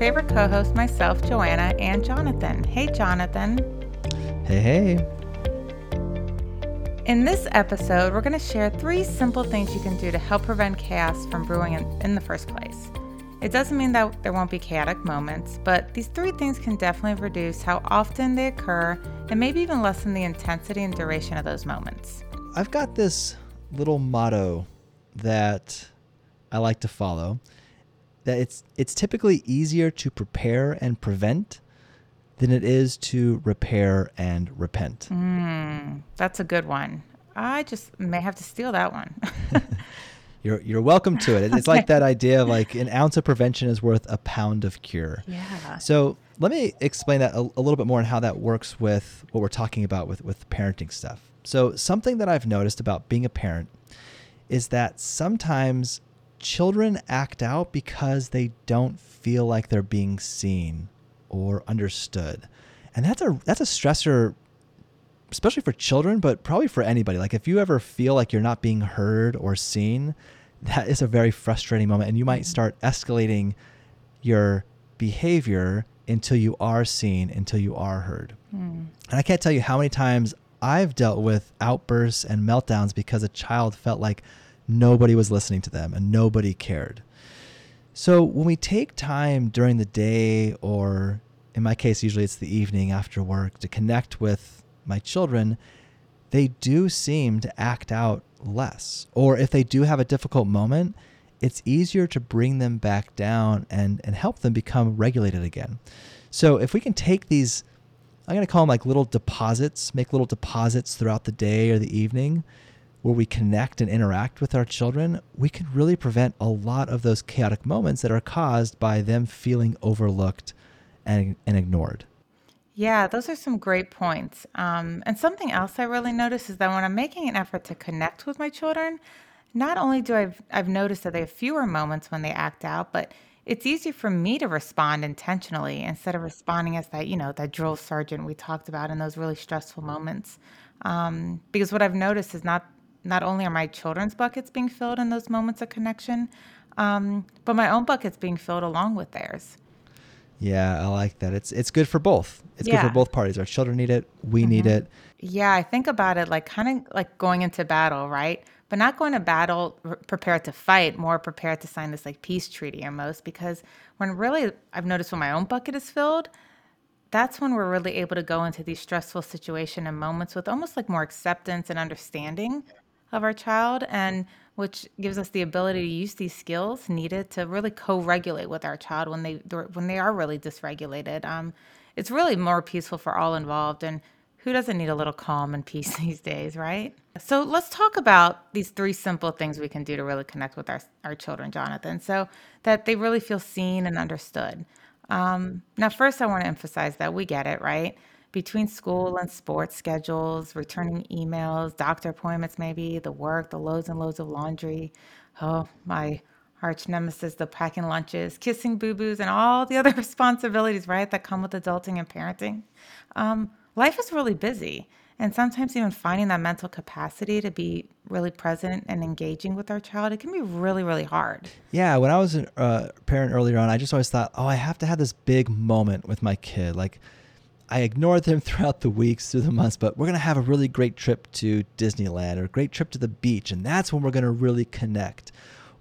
favorite co host, myself, Joanna, and Jonathan. Hey, Jonathan. Hey, hey. In this episode, we're going to share three simple things you can do to help prevent chaos from brewing in, in the first place. It doesn't mean that there won't be chaotic moments, but these three things can definitely reduce how often they occur and maybe even lessen the intensity and duration of those moments. I've got this little motto that I like to follow that it's it's typically easier to prepare and prevent than it is to repair and repent. Mm, that's a good one. I just may have to steal that one. you're you're welcome to it. It's like that idea of like an ounce of prevention is worth a pound of cure. Yeah. So let me explain that a, a little bit more and how that works with what we're talking about with with parenting stuff. So something that I've noticed about being a parent is that sometimes children act out because they don't feel like they're being seen or understood. And that's a that's a stressor especially for children, but probably for anybody. Like if you ever feel like you're not being heard or seen, that is a very frustrating moment and you might mm-hmm. start escalating your behavior until you are seen, until you are heard. Mm. And I can't tell you how many times I've dealt with outbursts and meltdowns because a child felt like nobody was listening to them and nobody cared. So when we take time during the day, or in my case, usually it's the evening after work, to connect with my children, they do seem to act out less. Or if they do have a difficult moment, it's easier to bring them back down and, and help them become regulated again. So if we can take these, I'm going to call them like little deposits, make little deposits throughout the day or the evening where we connect and interact with our children, we can really prevent a lot of those chaotic moments that are caused by them feeling overlooked and, and ignored. Yeah, those are some great points. Um, and something else I really notice is that when I'm making an effort to connect with my children, not only do I've, I've noticed that they have fewer moments when they act out, but it's easier for me to respond intentionally instead of responding as that, you know, that drill sergeant we talked about in those really stressful moments. Um, because what I've noticed is not not only are my children's buckets being filled in those moments of connection, um, but my own buckets being filled along with theirs. Yeah, I like that. It's it's good for both. It's yeah. good for both parties. Our children need it. We mm-hmm. need it. Yeah, I think about it like kind of like going into battle, right? But not going to battle prepared to fight, more prepared to sign this like peace treaty almost. Because when really I've noticed when my own bucket is filled, that's when we're really able to go into these stressful situation and moments with almost like more acceptance and understanding of our child and which gives us the ability to use these skills needed to really co-regulate with our child when they when they are really dysregulated. Um, it's really more peaceful for all involved, and who doesn't need a little calm and peace these days, right? So let's talk about these three simple things we can do to really connect with our our children, Jonathan, so that they really feel seen and understood. Um, now, first, I want to emphasize that we get it, right? Between school and sports schedules, returning emails, doctor appointments, maybe the work, the loads and loads of laundry. Oh, my arch nemesis, the packing lunches, kissing boo boos, and all the other responsibilities, right, that come with adulting and parenting. Um, life is really busy. And sometimes even finding that mental capacity to be really present and engaging with our child, it can be really, really hard. Yeah. When I was a uh, parent earlier on, I just always thought, oh, I have to have this big moment with my kid. Like, I ignored them throughout the weeks, through the months, but we're going to have a really great trip to Disneyland or a great trip to the beach. And that's when we're going to really connect.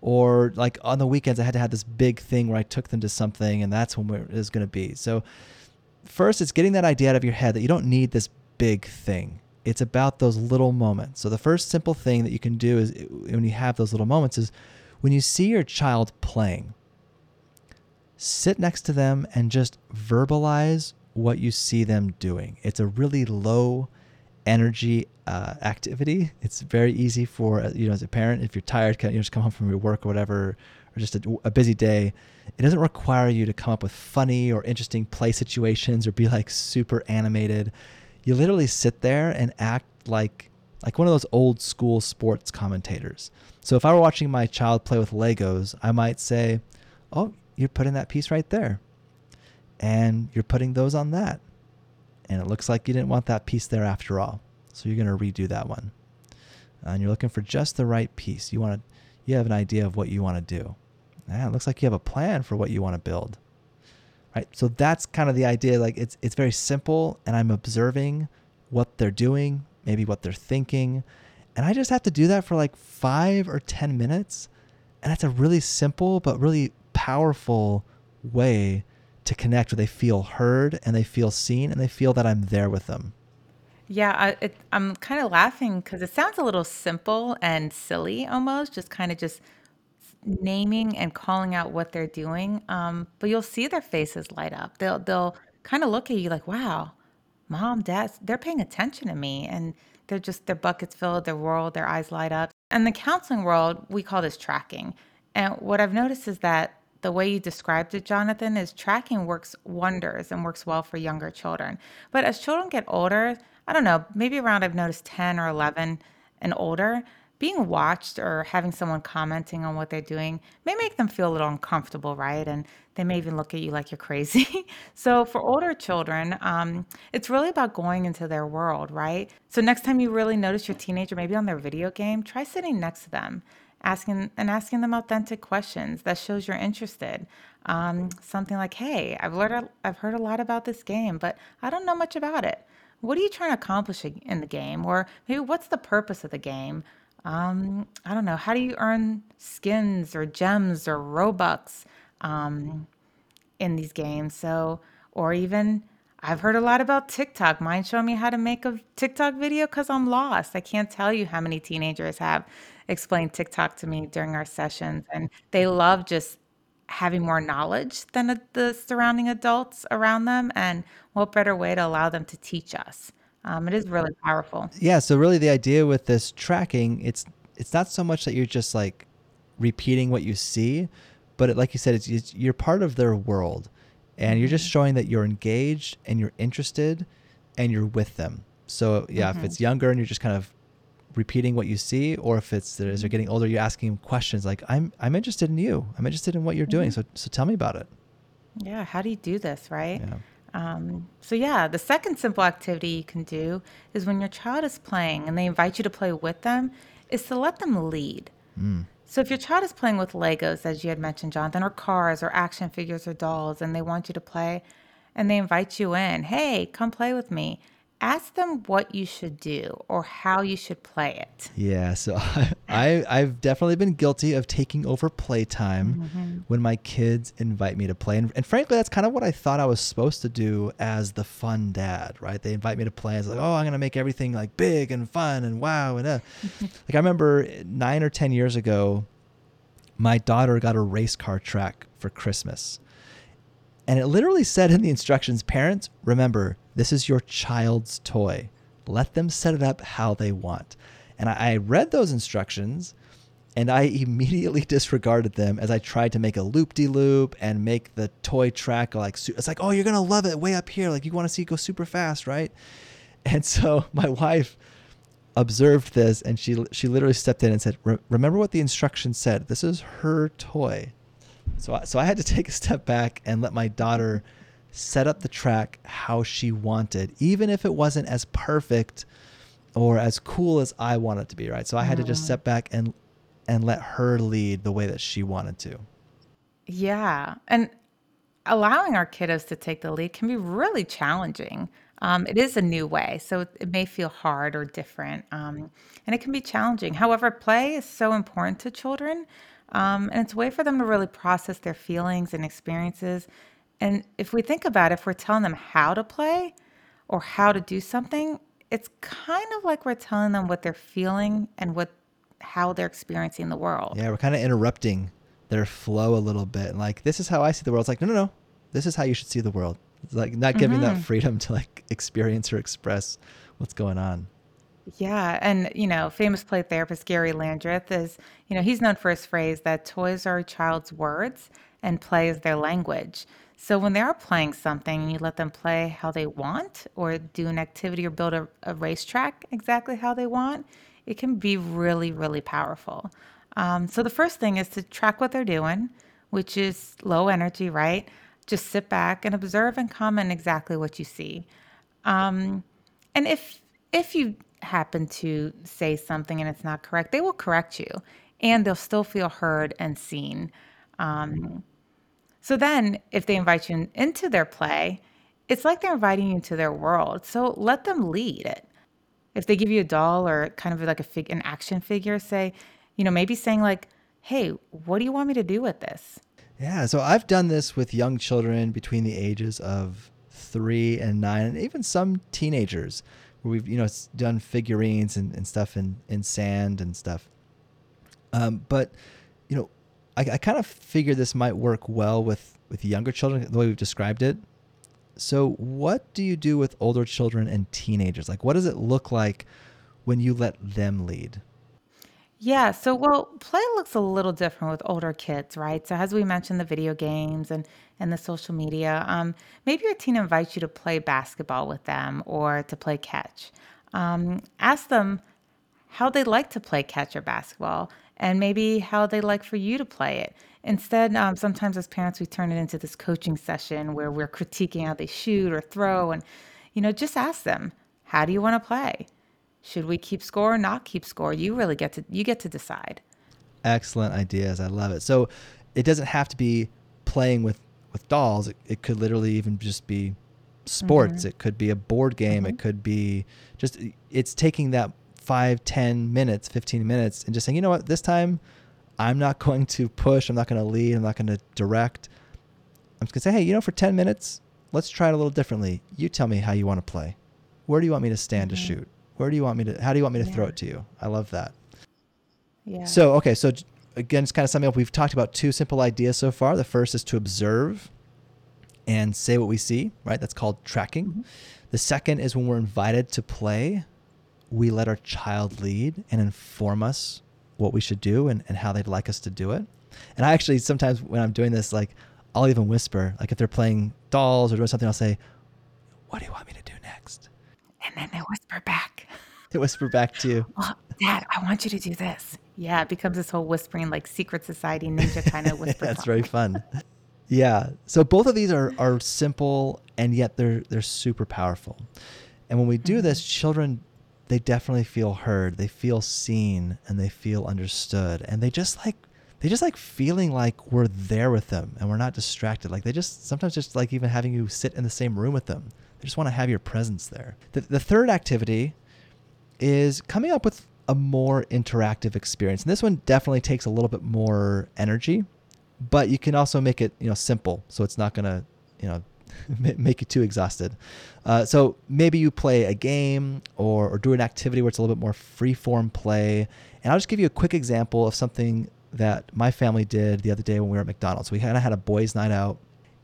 Or like on the weekends, I had to have this big thing where I took them to something, and that's when it was going to be. So, first, it's getting that idea out of your head that you don't need this big thing. It's about those little moments. So, the first simple thing that you can do is when you have those little moments is when you see your child playing, sit next to them and just verbalize what you see them doing. It's a really low energy uh, activity. It's very easy for uh, you know as a parent if you're tired, you know, just come home from your work or whatever, or just a, a busy day. It doesn't require you to come up with funny or interesting play situations or be like super animated. You literally sit there and act like like one of those old school sports commentators. So if I were watching my child play with Legos, I might say, "Oh, you're putting that piece right there and you're putting those on that. And it looks like you didn't want that piece there after all. So you're going to redo that one. Uh, and you're looking for just the right piece. You want to you have an idea of what you want to do. Yeah, it looks like you have a plan for what you want to build. Right. So that's kind of the idea. Like it's it's very simple and I'm observing what they're doing, maybe what they're thinking. And I just have to do that for like five or ten minutes. And that's a really simple but really powerful way to connect where they feel heard and they feel seen and they feel that I'm there with them. Yeah, I, it, I'm kind of laughing because it sounds a little simple and silly almost, just kind of just naming and calling out what they're doing. Um, but you'll see their faces light up. They'll they'll kind of look at you like, "Wow, mom, dad, they're paying attention to me," and they're just their buckets filled, their world, their eyes light up. In the counseling world, we call this tracking. And what I've noticed is that the way you described it, Jonathan, is tracking works wonders and works well for younger children. But as children get older, I don't know, maybe around I've noticed 10 or 11 and older, being watched or having someone commenting on what they're doing may make them feel a little uncomfortable, right? And they may even look at you like you're crazy. so, for older children, um, it's really about going into their world, right? So, next time you really notice your teenager maybe on their video game, try sitting next to them asking and asking them authentic questions that shows you're interested. Um, something like hey i've learned i've heard a lot about this game but i don't know much about it. What are you trying to accomplish in the game? Or maybe what's the purpose of the game? Um, i don't know. How do you earn skins or gems or robux um, in these games? So or even I've heard a lot about TikTok. Mind showing me how to make a TikTok video because I'm lost. I can't tell you how many teenagers have explained TikTok to me during our sessions, and they love just having more knowledge than the surrounding adults around them. And what better way to allow them to teach us? Um, it is really powerful. Yeah. So really, the idea with this tracking, it's it's not so much that you're just like repeating what you see, but it, like you said, it's, it's you're part of their world and you're just mm-hmm. showing that you're engaged and you're interested and you're with them. So yeah, mm-hmm. if it's younger and you're just kind of repeating what you see, or if it's as they're mm-hmm. getting older, you're asking questions like, "I'm I'm interested in you. I'm interested in what you're doing. Mm-hmm. So so tell me about it." Yeah, how do you do this, right? Yeah. Um, so yeah, the second simple activity you can do is when your child is playing and they invite you to play with them, is to let them lead. Mm. So if your child is playing with Legos, as you had mentioned, Jonathan, or cars or action figures or dolls, and they want you to play and they invite you in, hey, come play with me ask them what you should do or how you should play it. Yeah, so I, I have definitely been guilty of taking over playtime mm-hmm. when my kids invite me to play, and, and, frankly, that's kind of what I thought I was supposed to do as the fun dad, right? They invite me to play, and it's like, oh, I'm gonna make everything like big and fun and wow and uh. like I remember nine or ten years ago, my daughter got a race car track for Christmas. And it literally said in the instructions, parents, remember, this is your child's toy. Let them set it up how they want. And I, read those instructions and I immediately disregarded them as I tried to make a loop de loop and make the toy track like it's like oh you're gonna love it way up here like you want to see it go super fast right and so my wife observed this and she she literally stepped in and said remember what the instructions said this is her toy so I, so I had to take a step back and let my daughter set up the track how she wanted, even if it wasn't as perfect or as cool as I wanted it to be, right? So I had to just mm-hmm. step back and and let her lead the way that she wanted to. Yeah. And allowing our kiddos to take the lead can be really challenging. Um, it is a new way, so it, it may feel hard or different, um, and it can be challenging. However, play is so important to children um, and it's a way for them to really process their feelings and experiences. And if we think about it, if we're telling them how to play or how to do something, it's kind of like we're telling them what they're feeling and what how they're experiencing the world. Yeah, we're kind of interrupting their flow a little bit. Like, this is how I see the world. It's like, no, no, no. This is how you should see the world. It's like not giving mm-hmm. that freedom to like experience or express what's going on. Yeah, and you know, famous play therapist Gary Landreth is, you know, he's known for his phrase that toys are a child's words and play is their language. So when they are playing something and you let them play how they want or do an activity or build a, a racetrack exactly how they want, it can be really, really powerful. Um, so the first thing is to track what they're doing, which is low energy, right? Just sit back and observe and comment exactly what you see. Um, and if if you happen to say something and it's not correct, they will correct you and they'll still feel heard and seen. Um, so then, if they invite you in- into their play, it's like they're inviting you into their world. So let them lead it. If they give you a doll or kind of like a fig- an action figure, say, you know, maybe saying like, "Hey, what do you want me to do with this?" Yeah, so I've done this with young children between the ages of three and nine, and even some teenagers, we've you know done figurines and, and stuff in, in sand and stuff. Um, but you know, I, I kind of figured this might work well with with younger children, the way we've described it. So, what do you do with older children and teenagers? Like, what does it look like when you let them lead? Yeah, so well, play looks a little different with older kids, right? So as we mentioned, the video games and and the social media, um, maybe your teen invites you to play basketball with them or to play catch. Um, ask them how they like to play catch or basketball, and maybe how they like for you to play it. Instead, um, sometimes as parents, we turn it into this coaching session where we're critiquing how they shoot or throw, and you know, just ask them, how do you want to play? Should we keep score or not keep score? You really get to you get to decide. Excellent ideas. I love it. So it doesn't have to be playing with with dolls. It, it could literally even just be sports. hmm It could be a board game. hmm It could be just it's taking that five, ten minutes, 15 minutes and just saying, you know what, this time I'm not going to push. I'm not going to lead. I'm not going to direct. I'm just going to say, hey, you know, for 10 minutes, let's try it a little differently. You tell me how you want to play. Where do you want me to stand to hmm shoot? Where do you want me to, how do you want me to throw it to you? I love that. Yeah. So, okay, so again, it's kind of summing up. We've talked about two simple ideas so far. The first is to observe and say what we see, right? That's called tracking. hmm The second is when we're invited to play, we let our child lead and inform us what we should do and, and how they'd like us to do it. And I actually sometimes when I'm doing this, like I'll even whisper, like if they're playing dolls or doing something, I'll say, What do you want me to do next? And then they whisper back, To whisper back to you. "Well, Dad, I want you to do this." Yeah, it becomes this whole whispering, like secret society ninja kind of whisper That's very fun. Yeah. So both of these are, are simple and yet they're they're super powerful. And when we do hmm this, children they definitely feel heard, they feel seen, and they feel understood. And they just like they just like feeling like we're there with them and we're not distracted. Like they just sometimes just like even having you sit in the same room with them. They just want to have your presence there. The, the third activity is coming up with a more interactive experience. And this one definitely takes a little bit more energy, but you can also make it, you know, simple. So it's not going to, you know, make you too exhausted. Uh, so maybe you play a game or, or do an activity where it's a little bit more free form play. And I'll just give you a quick example of something that my family did the other day when we were at McDonald's. We kind of had a boys' night out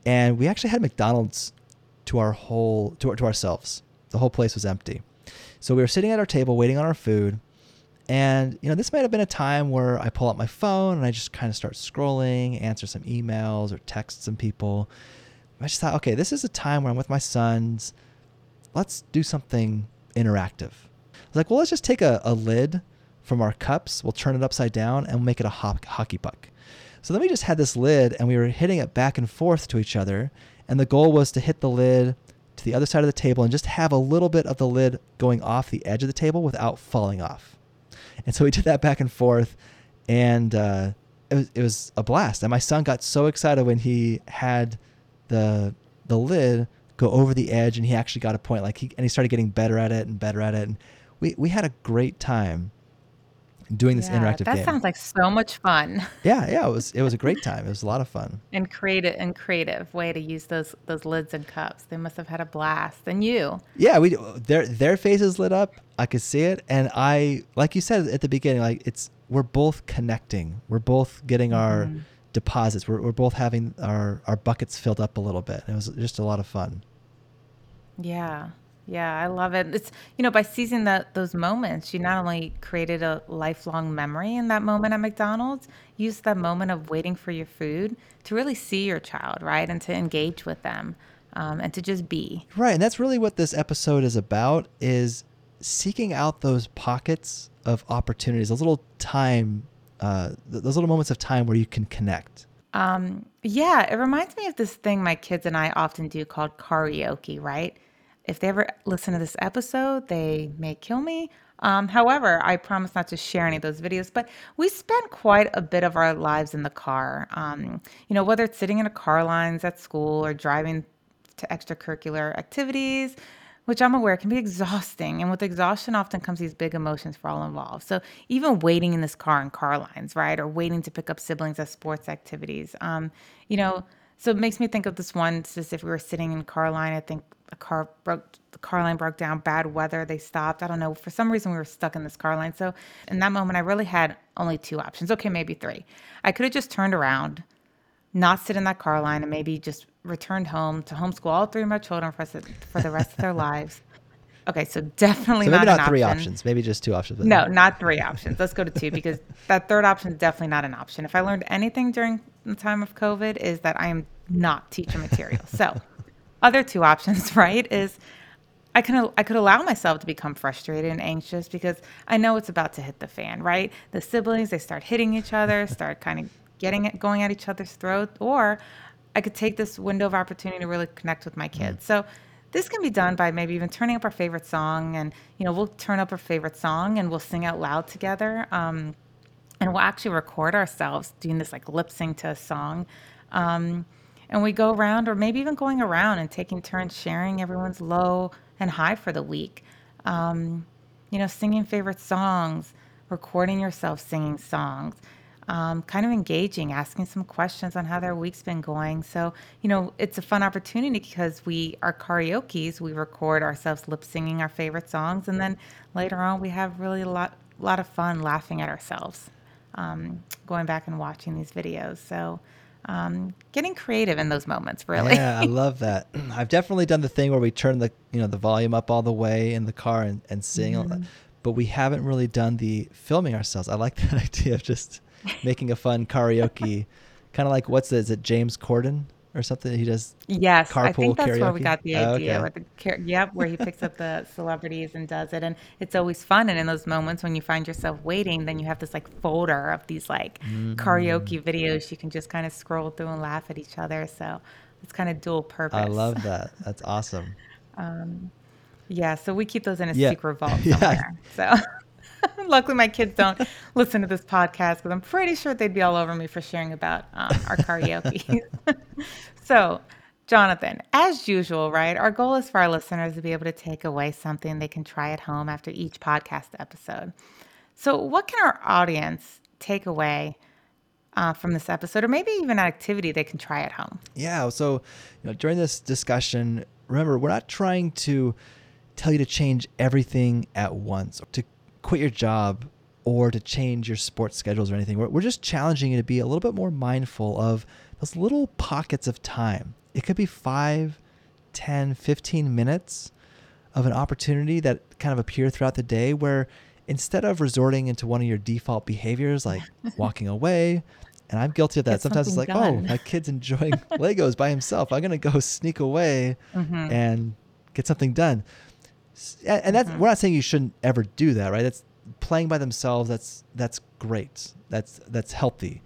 and we actually had McDonald's to our whole, to, to ourselves. The whole place was empty. So we were sitting at our table waiting on our food. And, you know, this might have been a time where I pull out my phone and I just kind of start scrolling, answer some emails or text some people. I just thought, okay, this is a time where I'm with my sons. Let's do something interactive. I was like, well, let's just take a, a lid from our cups, we'll turn it upside down, and we'll make it a ho- hockey puck. So then we just had this lid and we were hitting it back and forth to each other. And the goal was to hit the lid the other side of the table and just have a little bit of the lid going off the edge of the table without falling off. And so we did that back and forth, and uh, it was it was a blast. And my son got so excited when he had the the lid go over the edge, and he actually got a point. Like he and he started getting better at it and better at it, and we we had a great time doing this Yeah, interactive that game. sounds like so much fun Yeah, yeah, it was it was a great time. It was a lot of fun. and creative and creative way to use those those lids and cups. They must have had a blast. And you. Yeah, we their their faces lit up. I could see it, and I like you said at the beginning, like it's we're both connecting. We're both getting our hmm deposits. We're we're both having our our buckets filled up a little bit. It was just a lot of fun. Yeah. Yeah, I love it. It's, you know, by seizing that those moments, you not only created a lifelong memory in that moment at McDonald's, use that moment of waiting for your food to really see your child, right? And to engage with them, um, and to just be. Right, and that's really what this episode is about: is seeking out those pockets of opportunities, those little time, uh, those little moments of time where you can connect. Um, yeah, it reminds me of this thing my kids and I often do called karaoke, right? If they ever listen to this episode, they may kill me. Um, however, I promise not to share any of those videos, but we spent quite a bit of our lives in the car. Um, you know, whether it's sitting in a car lines at school or driving to extracurricular activities, which I'm aware can be exhausting. And with exhaustion often comes these big emotions for all involved. So even waiting in this car in car lines, right? Or waiting to pick up siblings at sports activities. Um, you know, so it makes me think of this one specific. We were sitting in car line. I think a car broke, the car line broke down, bad weather. They stopped. I don't know. For some reason, we were stuck in this car line. So in that moment, I really had only two options. Okay, maybe three. I could have just turned around, not sit in that car line, and maybe just returned home to homeschool all three of my children for, for the rest of their lives. Okay, so definitely So not, maybe not an three option. options, maybe just two options. No, not three options. Let's go to two because that third option is definitely not an option. If I learned anything during the time of COVID is that I am not teacher material. So, other two options, right, is I can I could allow myself to become frustrated and anxious because I know it's about to hit the fan, right? The siblings they start hitting each other, start kind of getting it going at each other's throat, or I could take this window of opportunity to really connect with my kids. So this can be done by maybe even turning up our favorite song, and you know we'll turn up our favorite song and we'll sing out loud together. Um, and we'll actually record ourselves doing this like lip sync to a song. Um, and we go around, or maybe even going around and taking turns sharing everyone's low and high for the week. Um, you know, singing favorite songs, recording yourself singing songs, um, kind of engaging, asking some questions on how their week's been going. So, you know, it's a fun opportunity because we are karaoke's. We record ourselves lip singing our favorite songs, and then later on we have really a lot, lot of fun laughing at ourselves, um, going back and watching these videos. So, um, getting creative in those moments, really. Yeah, I love that. I've definitely done the thing where we turn the you know the volume up all the way in the car and, and sing, Mm-hmm. but we haven't really done the filming ourselves. I like that idea of just making a fun karaoke, kind of like what's the, is it James Corden or something? He does Yes, I think that's where we got the Oh, idea. okay. With the yep, where he picks up the celebrities and does it, and it's always fun. And in those moments when you find yourself waiting, then you have this like folder of these like Mm. karaoke videos you can just kind of scroll through and laugh at each other. So it's kind of dual purpose. I love that. That's awesome. Yeah, so we keep those in a Yeah. secret vault Yeah. somewhere. So luckily, my kids don't listen to this podcast because I'm pretty sure they'd be all over me for sharing about um, our karaoke. so, Jonathan, as usual, right? Our goal is for our listeners to be able to take away something they can try at home after each podcast episode. So, what can our audience take away uh, from this episode, or maybe even an activity they can try at home? Yeah. So, you know, during this discussion, remember, we're not trying to tell you to change everything at once, or to quit your job, or to change your sports schedules or anything. We're, we're just challenging you to be a little bit more mindful of those little pockets of time. It could be 5, 10, 15 minutes of an opportunity that kind of appear throughout the day where instead of resorting into one of your default behaviors like walking away, and I'm guilty of that. Get Sometimes it's like, something oh, my kid's enjoying Legos by himself. I'm gonna go sneak away Mm-hmm. and get something done. And, that's we're not saying you shouldn't ever do that, right? That's playing by themselves. That's that's great. That's that's healthy.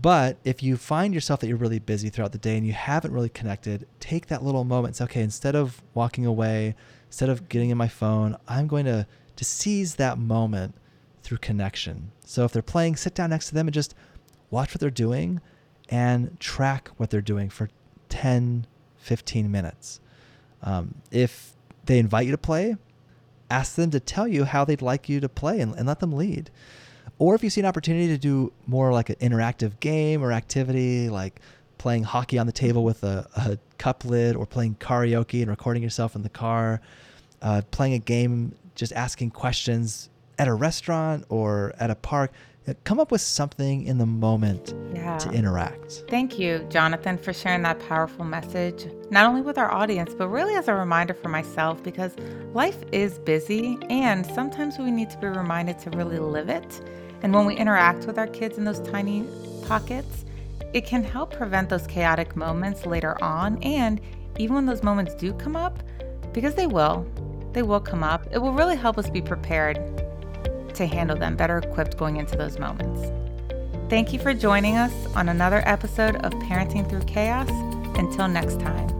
But if you find yourself that you're really busy throughout the day and you haven't really connected, take that little moment. and Say, okay, instead of walking away, instead of getting in my phone, I'm going to to seize that moment through connection. So if they're playing, sit down next to them and just watch what they're doing and track what they're doing for 10, 15 minutes. Um, if they invite you to play, ask them to tell you how they'd like you to play and, and let them lead. Or if you see an opportunity to do more like an interactive game or activity, like playing hockey on the table with a, a cup lid or playing karaoke and recording yourself in the car, uh, playing a game, just asking questions at a restaurant or at a park, come up with something in the moment Yeah. to interact. Thank you, Jonathan, for sharing that powerful message, not only with our audience, but really as a reminder for myself because life is busy and sometimes we need to be reminded to really live it. And when we interact with our kids in those tiny pockets, it can help prevent those chaotic moments later on. And even when those moments do come up, because they will, they will come up, it will really help us be prepared to handle them, better equipped going into those moments. Thank you for joining us on another episode of Parenting Through Chaos. Until next time.